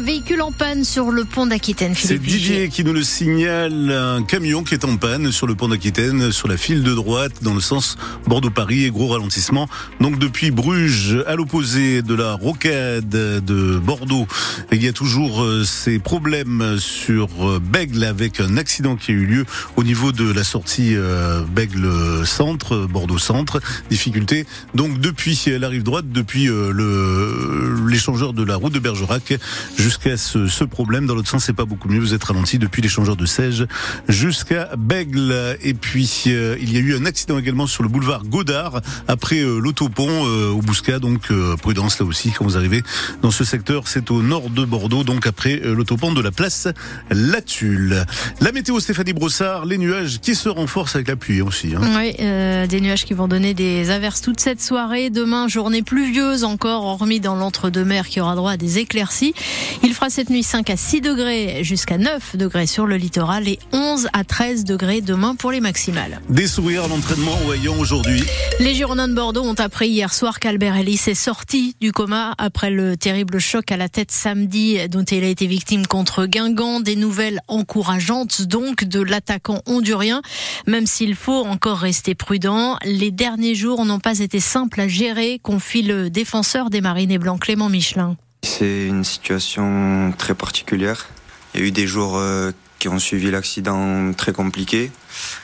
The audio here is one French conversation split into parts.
véhicule en panne sur le pont d'Aquitaine. C'est Didier qui nous le signale. Un camion qui est en panne sur le pont d'Aquitaine, sur la file de droite, dans le sens Bordeaux-Paris et gros ralentissement. Donc depuis Bruges, à l'opposé de la rocade de Bordeaux, il y a toujours euh, ces problèmes sur euh, Bègle avec un accident qui a eu lieu au niveau de la sortie euh, Bègle Centre, Bordeaux Centre. Difficulté donc depuis la rive droite, depuis le l'échangeur de la route de Bergerac jusqu'à ce, ce, problème. Dans l'autre sens, c'est pas beaucoup mieux. Vous êtes ralenti depuis l'échangeur de Sège jusqu'à Bègle. Et puis, euh, il y a eu un accident également sur le boulevard Godard après euh, l'autopont euh, au Bouscat. Donc, prudence là aussi quand vous arrivez dans ce secteur. C'est au nord de Bordeaux, donc après l'autopont de la place La Tulle. La météo Stéphanie Brossard, les nuages qui se renforcent avec la pluie aussi. Hein. Oui, des nuages qui vont donner des averses toute cette soirée. Demain, journée pluvieuse encore, hormis dans l'entre-deux-mer qui aura droit à des éclaircies. Il fera cette nuit 5 à 6 degrés jusqu'à 9 degrés sur le littoral et 11 à 13 degrés demain pour les maximales. Des sourires à l'entraînement au aujourd'hui. Les Girondins de Bordeaux ont appris hier soir qu'Albert Ellis est sorti du coma après le terrible choc à la tête samedi dont il a été victime contre Guingamp. Des nouvelles encourageantes donc de l'attaquant hondurien. Même s'il faut encore rester prudent, les derniers jours n'ont pas été simples à gérer, confie le défenseur des Marines Blancs Clément Michelin. C'est une situation très particulière. Il y a eu des jours euh, qui ont suivi l'accident très compliqués.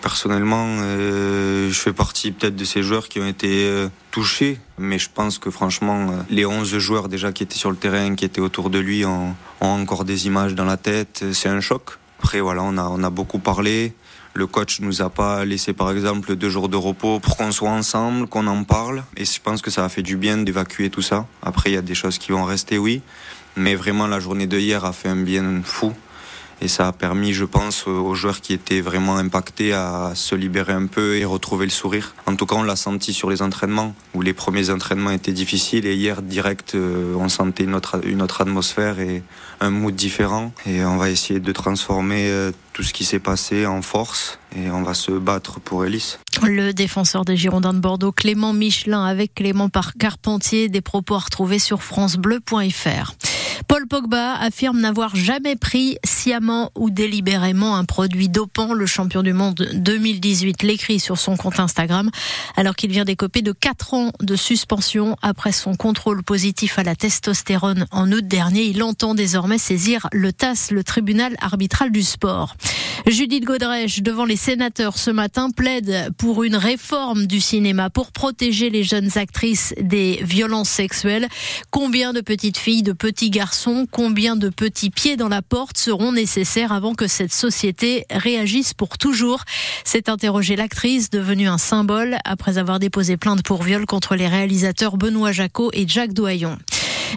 Personnellement, euh, je fais partie peut-être de ces joueurs qui ont été euh, touchés, mais je pense que franchement, les 11 joueurs déjà qui étaient sur le terrain, qui étaient autour de lui, ont, ont encore des images dans la tête. C'est un choc. Après, voilà, on a, on a beaucoup parlé. Le coach nous a pas laissé par exemple deux jours de repos pour qu'on soit ensemble, qu'on en parle. Et je pense que ça a fait du bien d'évacuer tout ça. Après, il y a des choses qui vont rester, oui. Mais vraiment, la journée de hier a fait un bien fou. Et ça a permis, je pense, aux joueurs qui étaient vraiment impactés à se libérer un peu et retrouver le sourire. En tout cas, on l'a senti sur les entraînements, où les premiers entraînements étaient difficiles. Et hier, direct, euh, on sentait une autre, une autre atmosphère et un mood différent. Et on va essayer de transformer euh, tout ce qui s'est passé en force et on va se battre pour Ellis. Le défenseur des Girondins de Bordeaux, Clément Michelin, avec Clément Carpentier, des propos à retrouver sur francebleu.fr. Paul Pogba affirme n'avoir jamais pris ou délibérément un produit dopant. Le champion du monde 2018 l'écrit sur son compte Instagram alors qu'il vient d'écoper de 4 ans de suspension après son contrôle positif à la testostérone en août dernier. Il entend désormais saisir le TAS, le tribunal arbitral du sport. Judith Godrèche, devant les sénateurs ce matin, plaide pour une réforme du cinéma pour protéger les jeunes actrices des violences sexuelles. Combien de petites filles, de petits garçons, combien de petits pieds dans la porte seront nécessaires avant que cette société réagisse pour toujours C'est interrogé l'actrice, devenue un symbole après avoir déposé plainte pour viol contre les réalisateurs Benoît Jacot et Jacques Doyon.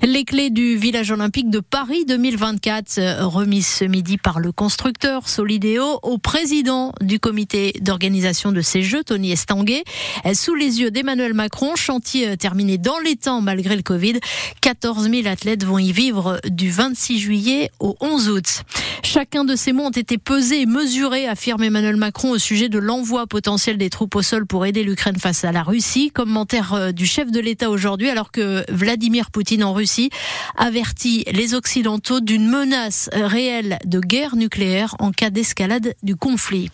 Les clés du village olympique de Paris 2024, euh, remises ce midi par le constructeur Solideo au président du comité d'organisation de ces Jeux, Tony Estanguet. Euh, sous les yeux d'Emmanuel Macron, chantier euh, terminé dans les temps malgré le Covid. 14 000 athlètes vont y vivre du 26 juillet au 11 août. Chacun de ces mots ont été pesés et mesurés, affirme Emmanuel Macron au sujet de l'envoi potentiel des troupes au sol pour aider l'Ukraine face à la Russie. Commentaire du chef de l'État aujourd'hui alors que Vladimir Poutine en Russie avertit les Occidentaux d'une menace réelle de guerre nucléaire en cas d'escalade du conflit.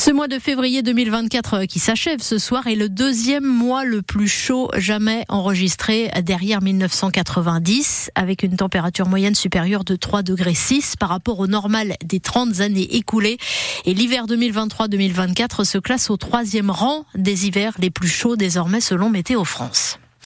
Ce mois de février 2024 euh, qui s'achève ce soir est le deuxième mois le plus chaud jamais enregistré derrière 1990 avec une température moyenne supérieure de 3 degrés 6 par rapport au normal des 30 années écoulées. Et l'hiver 2023-2024 se classe au troisième rang des hivers les plus chauds désormais selon Météo France.